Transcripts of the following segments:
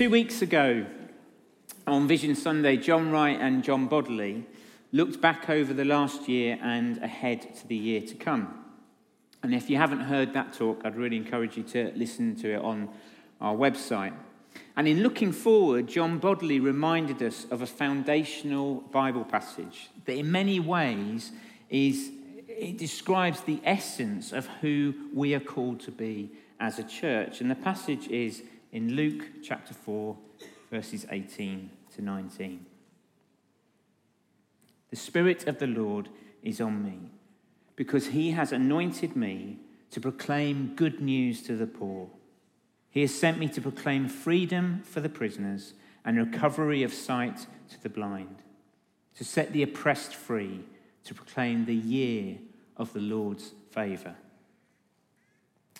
two weeks ago on Vision Sunday, John Wright and John Bodley looked back over the last year and ahead to the year to come. And if you haven't heard that talk, I'd really encourage you to listen to it on our website. And in looking forward, John Bodley reminded us of a foundational Bible passage that, in many ways, is it describes the essence of who we are called to be as a church. And the passage is in Luke chapter 4, verses 18 to 19. The Spirit of the Lord is on me, because he has anointed me to proclaim good news to the poor. He has sent me to proclaim freedom for the prisoners and recovery of sight to the blind, to set the oppressed free, to proclaim the year of the Lord's favour.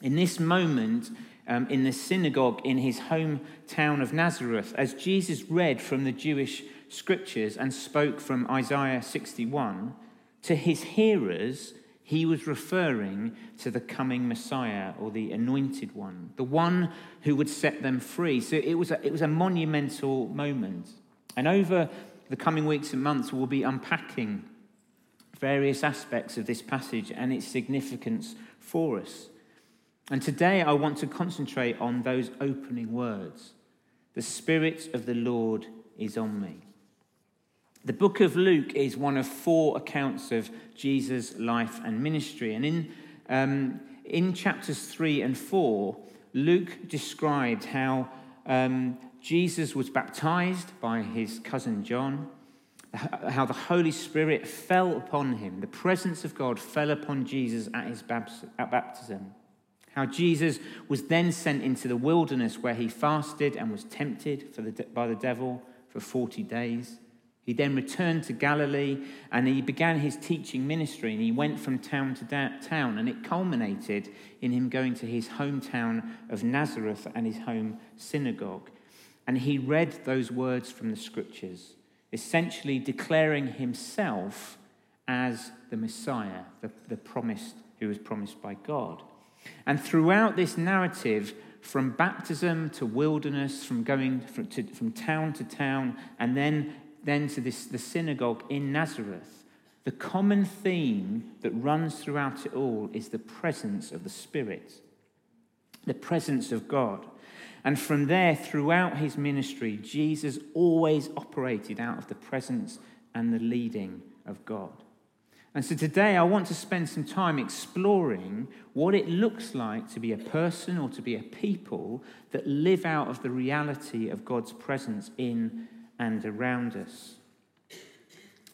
In this moment, um, in the synagogue in his hometown of Nazareth, as Jesus read from the Jewish scriptures and spoke from Isaiah 61, to his hearers, he was referring to the coming Messiah or the anointed one, the one who would set them free. So it was a, it was a monumental moment. And over the coming weeks and months, we'll be unpacking various aspects of this passage and its significance for us. And today I want to concentrate on those opening words The Spirit of the Lord is on me. The book of Luke is one of four accounts of Jesus' life and ministry. And in, um, in chapters three and four, Luke described how um, Jesus was baptized by his cousin John, how the Holy Spirit fell upon him, the presence of God fell upon Jesus at his baptism, how Jesus was then sent into the wilderness where he fasted and was tempted the, by the devil for 40 days he then returned to Galilee and he began his teaching ministry and he went from town to da- town and it culminated in him going to his hometown of Nazareth and his home synagogue. And he read those words from the scriptures, essentially declaring himself as the Messiah, the, the promised, who was promised by God. And throughout this narrative, from baptism to wilderness, from going from, to, from town to town, and then then to this, the synagogue in Nazareth, the common theme that runs throughout it all is the presence of the Spirit, the presence of God. And from there, throughout his ministry, Jesus always operated out of the presence and the leading of God. And so today I want to spend some time exploring what it looks like to be a person or to be a people that live out of the reality of God's presence in and around us.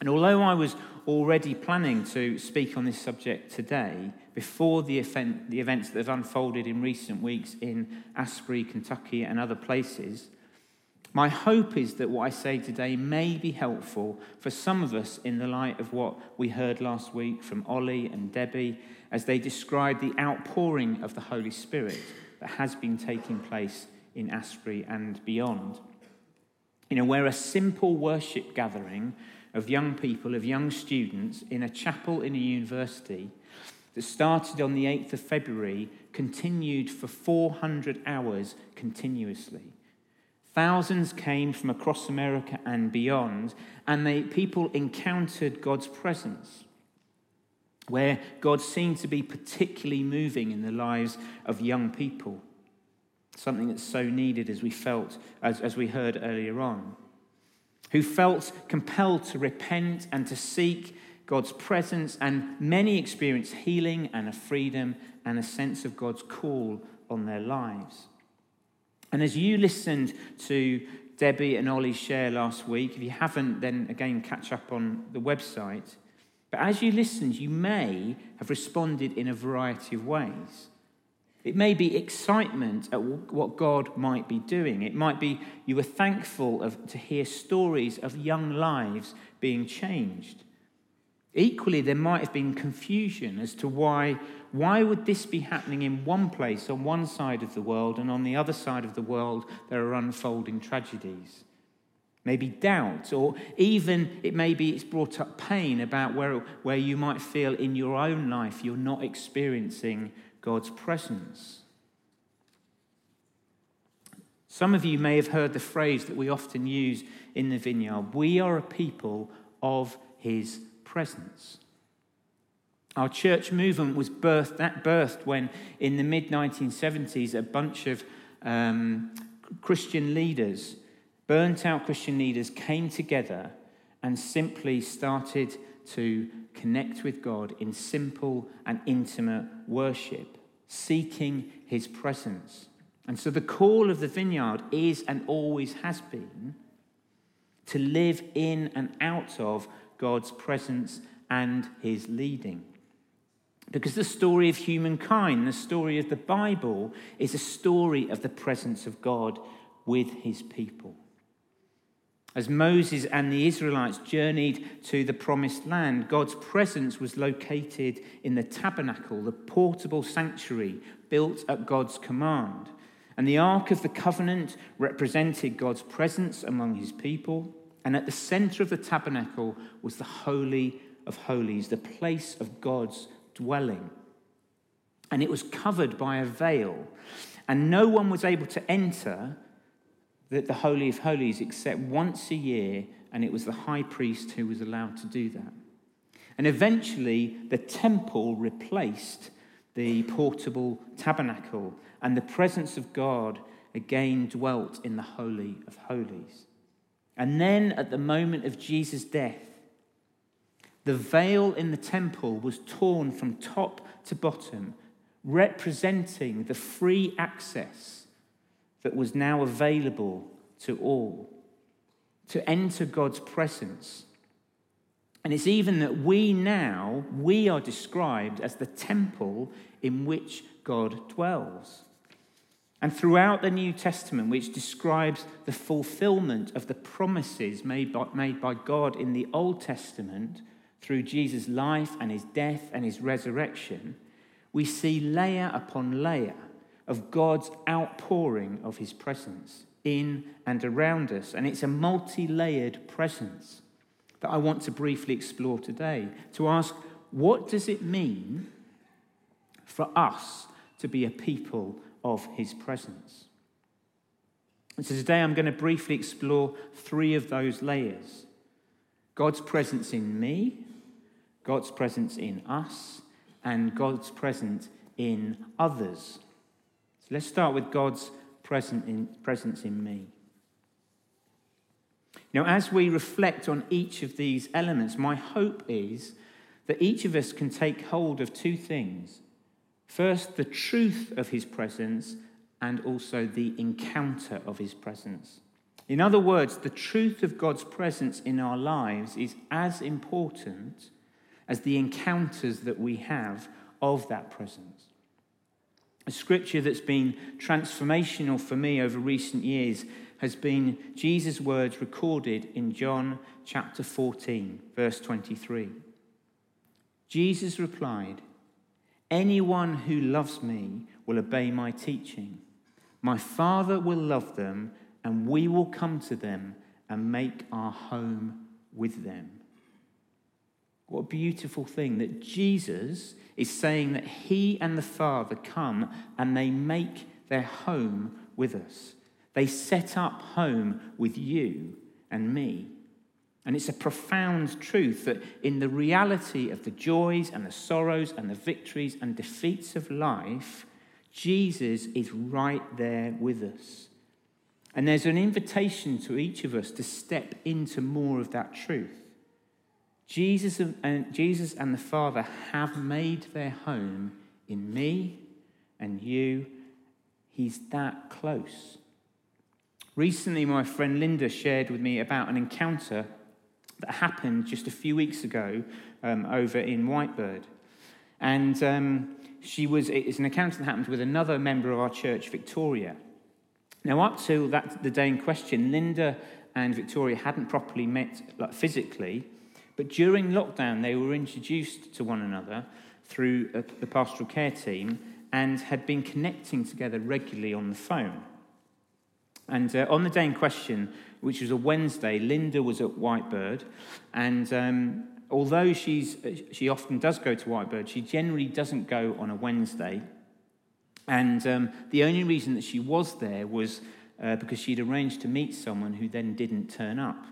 And although I was already planning to speak on this subject today, before the, event, the events that have unfolded in recent weeks in Asbury, Kentucky, and other places, my hope is that what I say today may be helpful for some of us in the light of what we heard last week from Ollie and Debbie as they described the outpouring of the Holy Spirit that has been taking place in Asbury and beyond. You know, where a simple worship gathering of young people, of young students in a chapel in a university that started on the 8th of February continued for 400 hours continuously. Thousands came from across America and beyond, and they, people encountered God's presence, where God seemed to be particularly moving in the lives of young people something that's so needed as we felt, as, as we heard earlier on, who felt compelled to repent and to seek God's presence, and many experienced healing and a freedom and a sense of God's call on their lives. And as you listened to Debbie and Ollie share last week, if you haven't, then again catch up on the website. But as you listened, you may have responded in a variety of ways. It may be excitement at what God might be doing. It might be you were thankful of, to hear stories of young lives being changed. Equally, there might have been confusion as to why, why would this be happening in one place on one side of the world and on the other side of the world there are unfolding tragedies. Maybe doubt, or even it may be it's brought up pain about where, where you might feel in your own life you're not experiencing God's presence. Some of you may have heard the phrase that we often use in the vineyard we are a people of his presence. Our church movement was birthed, that birthed when in the mid 1970s a bunch of um, Christian leaders, burnt out Christian leaders, came together and simply started to connect with God in simple and intimate worship, seeking his presence. And so the call of the vineyard is and always has been to live in and out of God's presence and his leading. Because the story of humankind, the story of the Bible, is a story of the presence of God with his people. As Moses and the Israelites journeyed to the promised land, God's presence was located in the tabernacle, the portable sanctuary built at God's command. And the Ark of the Covenant represented God's presence among his people. And at the center of the tabernacle was the Holy of Holies, the place of God's dwelling. And it was covered by a veil. And no one was able to enter the, the Holy of Holies except once a year, and it was the high priest who was allowed to do that. And eventually, the temple replaced the portable tabernacle, and the presence of God again dwelt in the Holy of Holies. And then, at the moment of Jesus' death, the veil in the temple was torn from top to bottom, representing the free access that was now available to all to enter God's presence. And it's even that we now, we are described as the temple in which God dwells. And throughout the New Testament, which describes the fulfillment of the promises made by, made by God in the Old Testament through Jesus' life and his death and his resurrection, we see layer upon layer of God's outpouring of his presence in and around us. And it's a multi layered presence that I want to briefly explore today to ask what does it mean for us to be a people of his presence? And so today I'm going to briefly explore three of those layers God's presence in me, God's presence in us, and God's presence in others. So let's start with God's in, presence in me. Now, as we reflect on each of these elements, my hope is that each of us can take hold of two things. First, the truth of his presence, and also the encounter of his presence. In other words, the truth of God's presence in our lives is as important as the encounters that we have of that presence. A scripture that's been transformational for me over recent years has been Jesus' words recorded in John chapter 14, verse 23. Jesus replied, Anyone who loves me will obey my teaching. My Father will love them, and we will come to them and make our home with them. What a beautiful thing that Jesus is saying that he and the Father come and they make their home with us. They set up home with you and me. And it's a profound truth that in the reality of the joys and the sorrows and the victories and defeats of life, Jesus is right there with us. And there's an invitation to each of us to step into more of that truth. Jesus and, Jesus and the Father have made their home in me and you. He's that close. Recently, my friend Linda shared with me about an encounter that happened just a few weeks ago um, over in Whitebird. And um, she was, it's an encounter that happened with another member of our church, Victoria. Now, up to that, the day in question, Linda and Victoria hadn't properly met like, physically, but during lockdown, they were introduced to one another through a, the pastoral care team and had been connecting together regularly on the phone. And uh, on the day in question, which was a Wednesday, Linda was at Whitebird. And um, although she's, she often does go to Whitebird, she generally doesn't go on a Wednesday. And um, the only reason that she was there was uh, because she'd arranged to meet someone who then didn't turn up.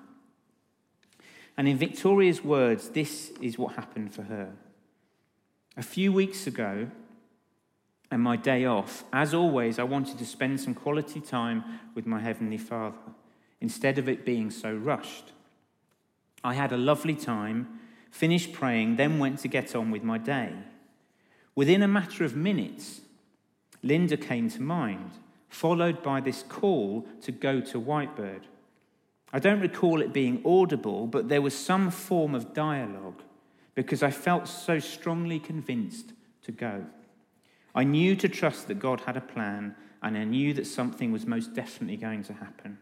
And in Victoria's words, this is what happened for her. A few weeks ago, and my day off, as always, I wanted to spend some quality time with my Heavenly Father instead of it being so rushed. I had a lovely time, finished praying, then went to get on with my day. Within a matter of minutes, Linda came to mind, followed by this call to go to Whitebird. I don't recall it being audible, but there was some form of dialogue because I felt so strongly convinced to go. I knew to trust that God had a plan, and I knew that something was most definitely going to happen.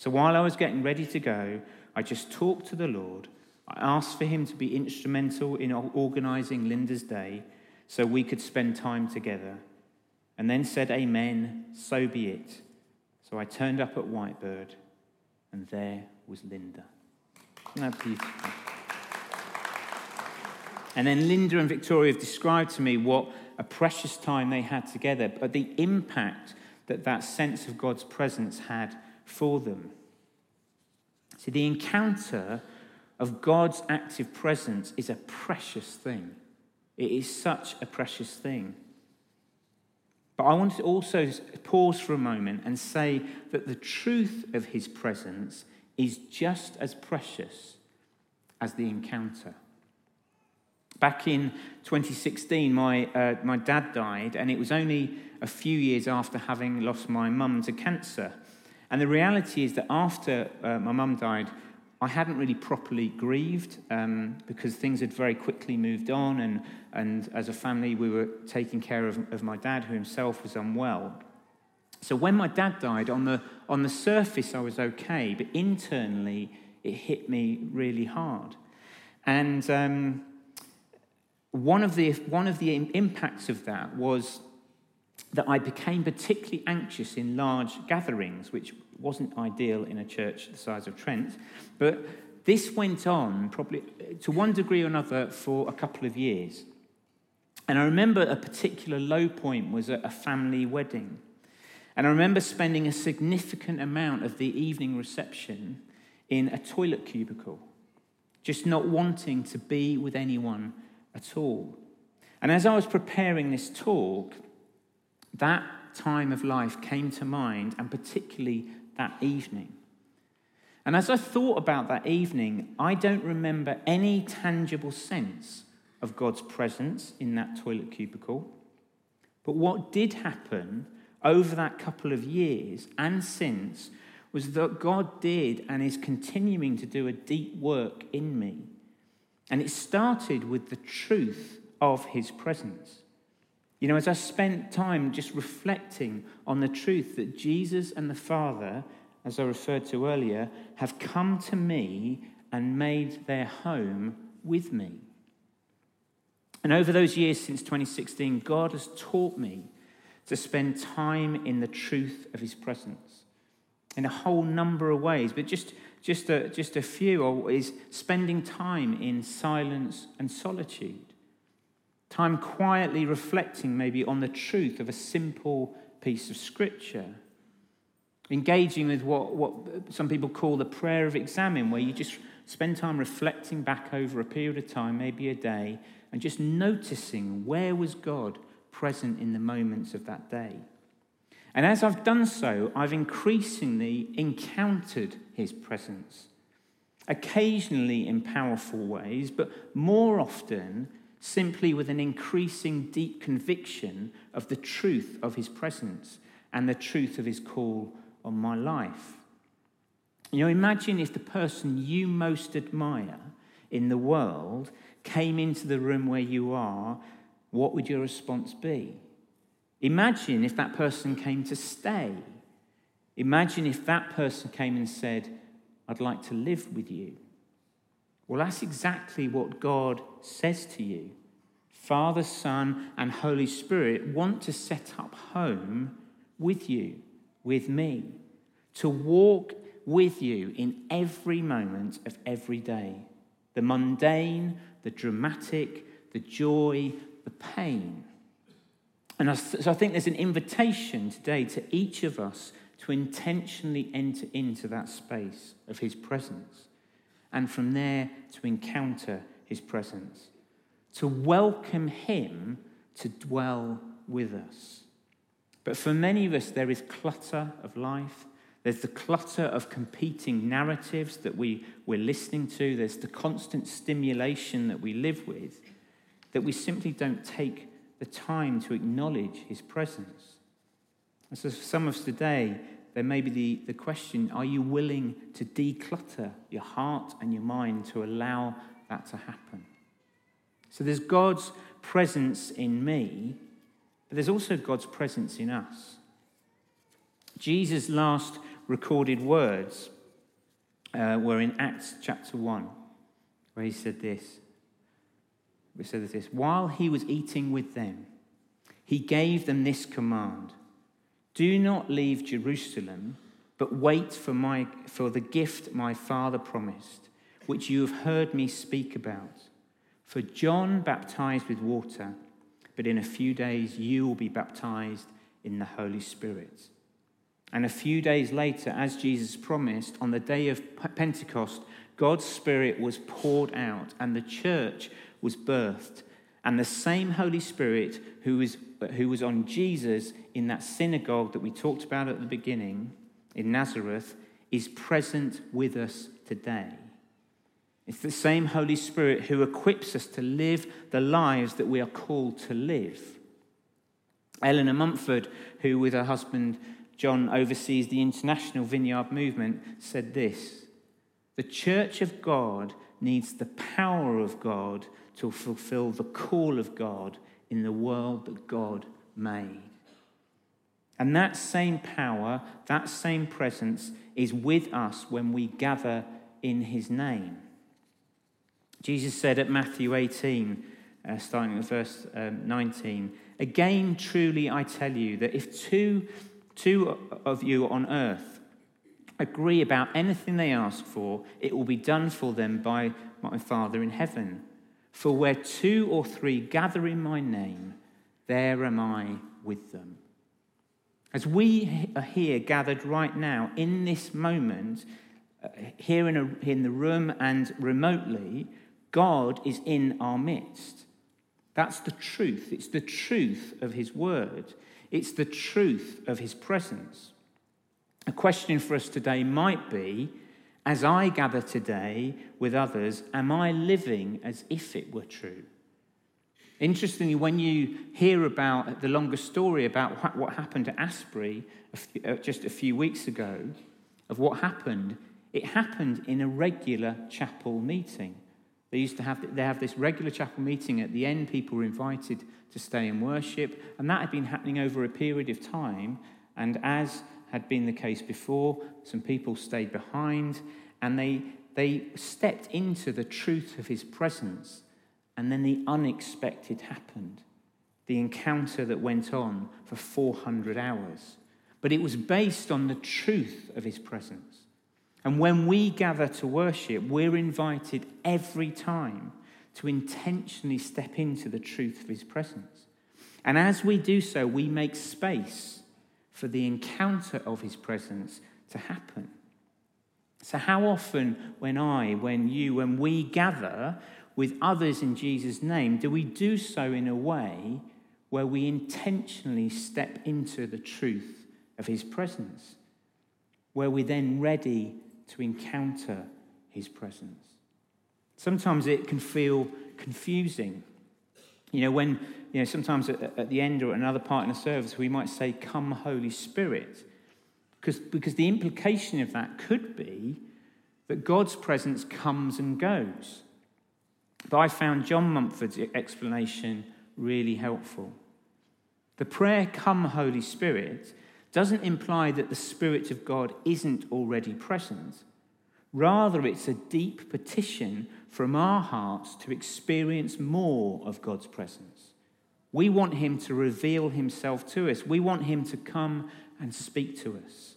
So while I was getting ready to go, I just talked to the Lord. I asked for Him to be instrumental in organizing Linda's day so we could spend time together, and then said, Amen, so be it. So I turned up at Whitebird and there was Linda. Isn't that beautiful? And then Linda and Victoria have described to me what a precious time they had together, but the impact that that sense of God's presence had for them. See, the encounter of God's active presence is a precious thing. It is such a precious thing. But I want to also pause for a moment and say that the truth of his presence is just as precious as the encounter. Back in 2016, my, uh, my dad died, and it was only a few years after having lost my mum to cancer. And the reality is that after uh, my mum died, I hadn't really properly grieved um, because things had very quickly moved on, and, and as a family, we were taking care of, of my dad, who himself was unwell. So when my dad died, on the, on the surface, I was okay, but internally, it hit me really hard. And um, one, of the, one of the impacts of that was that I became particularly anxious in large gatherings, which wasn't ideal in a church the size of Trent. But this went on probably to one degree or another for a couple of years. And I remember a particular low point was at a family wedding. And I remember spending a significant amount of the evening reception in a toilet cubicle, just not wanting to be with anyone at all. And as I was preparing this talk, that time of life came to mind, and particularly that evening. And as I thought about that evening, I don't remember any tangible sense of God's presence in that toilet cubicle. But what did happen over that couple of years and since was that God did and is continuing to do a deep work in me. And it started with the truth of his presence. You know, as I spent time just reflecting on the truth that Jesus and the Father, as I referred to earlier, have come to me and made their home with me. And over those years since 2016, God has taught me to spend time in the truth of his presence in a whole number of ways, but just, just, a, just a few is spending time in silence and solitude Time quietly reflecting maybe on the truth of a simple piece of scripture. Engaging with what, what some people call the prayer of examen, where you just spend time reflecting back over a period of time, maybe a day, and just noticing where was God present in the moments of that day. And as I've done so, I've increasingly encountered his presence, occasionally in powerful ways, but more often simply with an increasing deep conviction of the truth of his presence and the truth of his call on my life. You know, imagine if the person you most admire in the world came into the room where you are, what would your response be? Imagine if that person came to stay. Imagine if that person came and said, I'd like to live with you. Well, that's exactly what God says to you. Father, Son, and Holy Spirit want to set up home with you, with me, to walk with you in every moment of every day the mundane, the dramatic, the joy, the pain. And so I think there's an invitation today to each of us to intentionally enter into that space of his presence, and from there to encounter his presence, to welcome him to dwell with us. But for many of us, there is clutter of life. There's the clutter of competing narratives that we, we're listening to. There's the constant stimulation that we live with that we simply don't take the time to acknowledge his presence. And so, for some of us today, there may be the, the question are you willing to declutter your heart and your mind to allow that to happen? So, there's God's presence in me, but there's also God's presence in us. Jesus' last recorded words uh, were in Acts chapter 1, where he said this. He said this While he was eating with them, he gave them this command Do not leave Jerusalem, but wait for, my, for the gift my father promised, which you have heard me speak about. For John baptized with water, but in a few days you will be baptized in the Holy Spirit. And a few days later, as Jesus promised, on the day of Pentecost, God's Spirit was poured out and the church was birthed. And the same Holy Spirit who was, who was on Jesus in that synagogue that we talked about at the beginning in Nazareth is present with us today. It's the same Holy Spirit who equips us to live the lives that we are called to live. Eleanor Mumford, who with her husband John oversees the international vineyard movement, said this The church of God needs the power of God to fulfill the call of God in the world that God made. And that same power, that same presence is with us when we gather in his name. Jesus said at Matthew 18, uh, starting at verse um, 19, Again, truly I tell you that if two two of you on earth agree about anything they ask for, it will be done for them by my Father in heaven. For where two or three gather in my name, there am I with them. As we are here gathered right now, in this moment, uh, here in, a, in the room and remotely, God is in our midst. That's the truth. It's the truth of His word. It's the truth of his presence. A question for us today might be as I gather today with others, am I living as if it were true? Interestingly, when you hear about the longer story about what happened to Asbury uh, just a few weeks ago, of what happened, it happened in a regular chapel meeting. They used to have, they have this regular chapel meeting. At the end, people were invited to stay and worship. And that had been happening over a period of time. And as had been the case before, some people stayed behind and they, they stepped into the truth of his presence. And then the unexpected happened the encounter that went on for 400 hours. But it was based on the truth of his presence. And when we gather to worship, we're invited every time to intentionally step into the truth of his presence. And as we do so, we make space for the encounter of his presence to happen. So, how often, when I, when you, when we gather with others in Jesus' name, do we do so in a way where we intentionally step into the truth of his presence? Where we're then ready to encounter his presence? Sometimes it can feel confusing. You know, when, you know, sometimes at, at the end or another part in the service, we might say, Come, Holy Spirit. Because, because the implication of that could be that God's presence comes and goes. But I found John Mumford's explanation really helpful. The prayer, Come, Holy Spirit, doesn't imply that the Spirit of God isn't already present. Rather, it's a deep petition from our hearts to experience more of God's presence. We want Him to reveal Himself to us. We want Him to come and speak to us.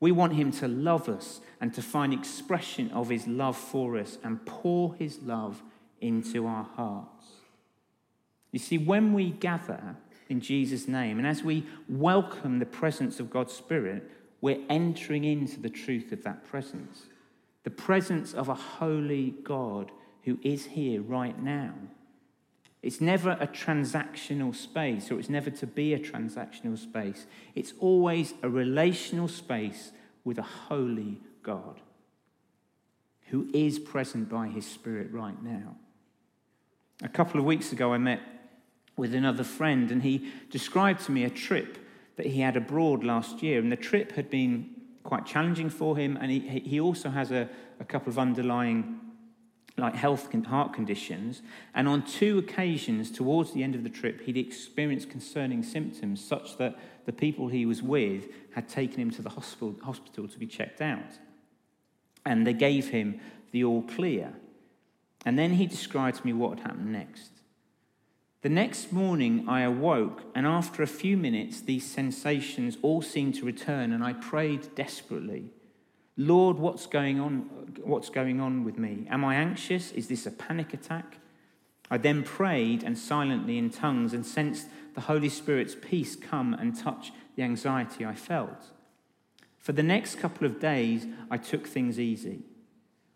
We want Him to love us and to find expression of His love for us and pour His love into our hearts. You see, when we gather in Jesus' name and as we welcome the presence of God's Spirit, we're entering into the truth of that presence. The presence of a holy God who is here right now. It's never a transactional space, or it's never to be a transactional space. It's always a relational space with a holy God who is present by his Spirit right now. A couple of weeks ago, I met with another friend, and he described to me a trip that he had abroad last year. And the trip had been quite challenging for him, and he, he also has a, a couple of underlying like health heart conditions. And on two occasions towards the end of the trip he'd experienced concerning symptoms such that the people he was with had taken him to the hospital, hospital to be checked out. And they gave him the all clear. And then he described to me what had happened next the next morning I awoke, and after a few minutes, these sensations all seemed to return, and I prayed desperately. Lord, what's going on? What's going on with me? Am I anxious? Is this a panic attack? I then prayed and silently in tongues and sensed the Holy Spirit's peace come and touch the anxiety I felt. For the next couple of days, I took things easy.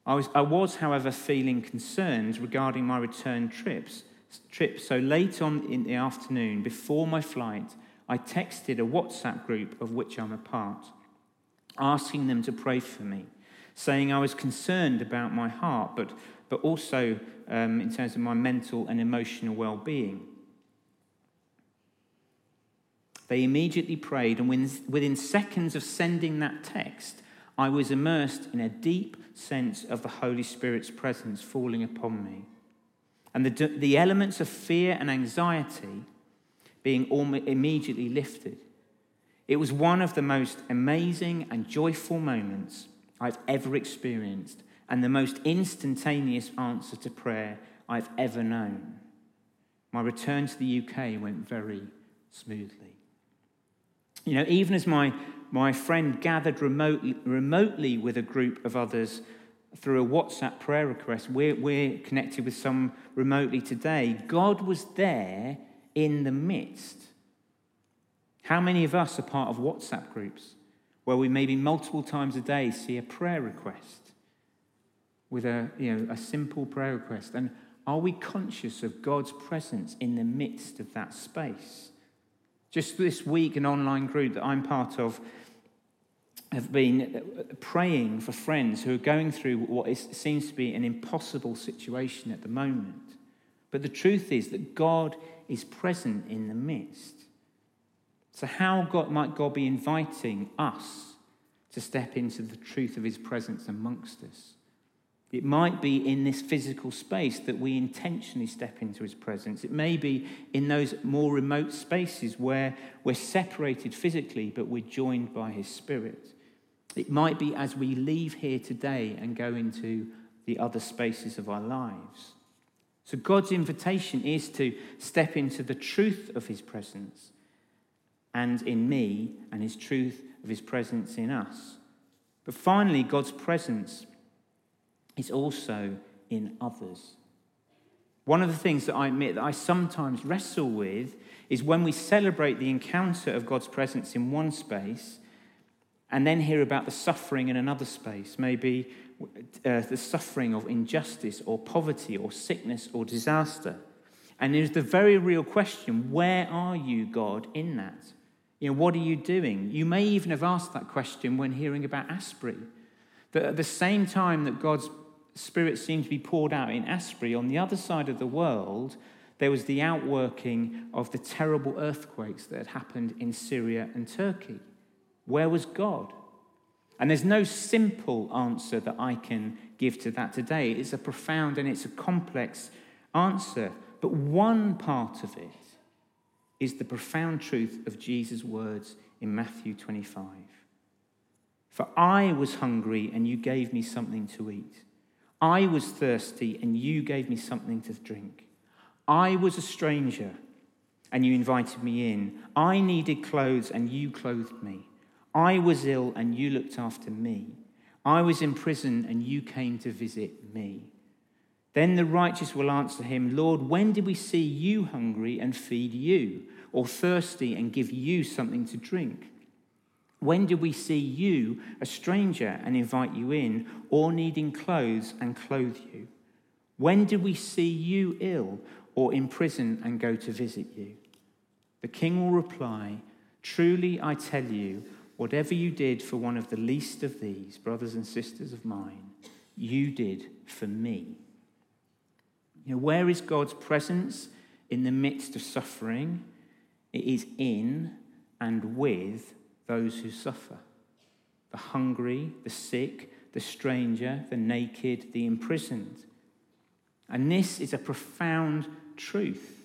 I was, I was however, feeling concerned regarding my return trips trip. So late on in the afternoon, before my flight, I texted a WhatsApp group of which I'm a part, asking them to pray for me, saying I was concerned about my heart, but, but also um, in terms of my mental and emotional well being. They immediately prayed, and within seconds of sending that text, I was immersed in a deep sense of the Holy Spirit's presence falling upon me and the, the elements of fear and anxiety being immediately lifted. It was one of the most amazing and joyful moments I've ever experienced, and the most instantaneous answer to prayer I've ever known. My return to the UK went very smoothly. You know, even as my, my friend gathered remotely, remotely with a group of others through a WhatsApp prayer request. We're, we're connected with some remotely today. God was there in the midst. How many of us are part of WhatsApp groups where we maybe multiple times a day see a prayer request with a, you know, a simple prayer request? And are we conscious of God's presence in the midst of that space? Just this week, an online group that I'm part of have been uh, praying for friends who are going through what is, seems to be an impossible situation at the moment. But the truth is that God is present in the midst. So, how God, might God be inviting us to step into the truth of his presence amongst us? It might be in this physical space that we intentionally step into his presence. It may be in those more remote spaces where we're separated physically, but we're joined by his spirit. It might be as we leave here today and go into the other spaces of our lives. So, God's invitation is to step into the truth of his presence and in me, and his truth of his presence in us. But finally, God's presence is also in others. One of the things that I admit that I sometimes wrestle with is when we celebrate the encounter of God's presence in one space and then hear about the suffering in another space, maybe uh, the suffering of injustice or poverty or sickness or disaster. And there's the very real question where are you, God, in that? You know, what are you doing? You may even have asked that question when hearing about Asbury. That at the same time that God's Spirit seemed to be poured out in Asbury, on the other side of the world, there was the outworking of the terrible earthquakes that had happened in Syria and Turkey. Where was God? And there's no simple answer that I can give to that today. It's a profound and it's a complex answer. But one part of it is the profound truth of Jesus' words in Matthew 25. For I was hungry and you gave me something to eat. I was thirsty and you gave me something to drink. I was a stranger and you invited me in. I needed clothes and you clothed me. I was ill and you looked after me. I was in prison and you came to visit me. Then the righteous will answer him, Lord, when did we see you hungry and feed you, or thirsty and give you something to drink? When did we see you, a stranger, and invite you in, or needing clothes and clothe you? When did we see you ill or in prison and go to visit you? The king will reply, Truly I tell you, whatever you did for one of the least of these, brothers and sisters of mine, you did for me. You know, where is God's presence in the midst of suffering? It is in and with those who suffer the hungry, the sick, the stranger, the naked, the imprisoned. And this is a profound truth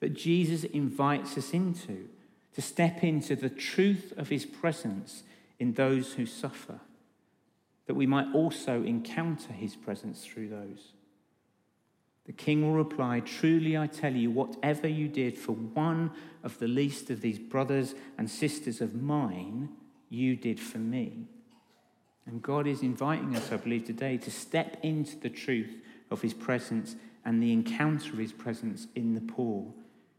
that Jesus invites us into to step into the truth of his presence in those who suffer, that we might also encounter his presence through those. The king will reply, Truly I tell you, whatever you did for one of the least of these brothers and sisters of mine, you did for me. And God is inviting us, I believe, today to step into the truth of his presence and the encounter of his presence in the poor,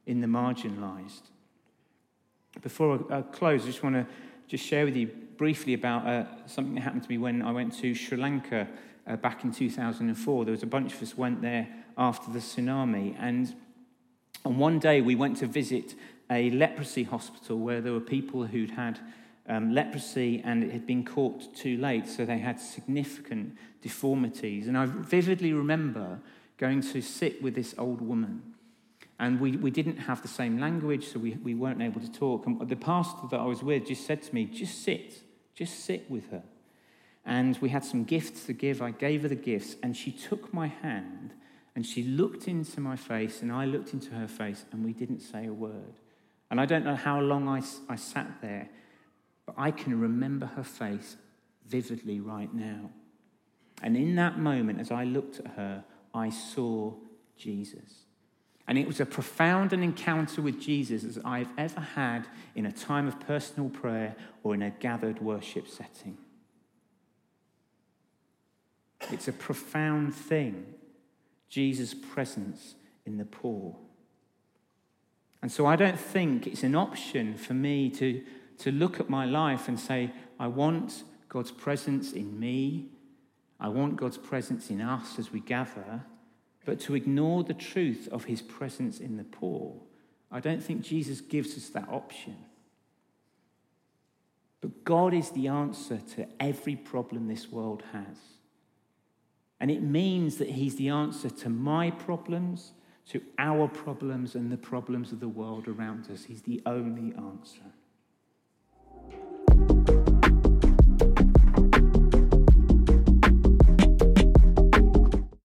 in the marginalized. Before I close, I just want to just share with you briefly about uh, something that happened to me when I went to Sri Lanka uh, back in 2004. There was a bunch of us went there after the tsunami, and on one day we went to visit a leprosy hospital where there were people who'd had um, leprosy and it had been caught too late, so they had significant deformities. And I vividly remember going to sit with this old woman. And we, we didn't have the same language, so we, we weren't able to talk. And the pastor that I was with just said to me, just sit, just sit with her. And we had some gifts to give. I gave her the gifts, and she took my hand and she looked into my face, and I looked into her face, and we didn't say a word. And I don't know how long I, I sat there, but I can remember her face vividly right now. And in that moment, as I looked at her, I saw Jesus. And it was a profound an encounter with Jesus as I've ever had in a time of personal prayer or in a gathered worship setting. It's a profound thing, Jesus' presence in the poor. And so I don't think it's an option for me to, to look at my life and say, I want God's presence in me. I want God's presence in us as we gather. But to ignore the truth of his presence in the poor, I don't think Jesus gives us that option. But God is the answer to every problem this world has. And it means that he's the answer to my problems, to our problems, and the problems of the world around us. He's the only answer.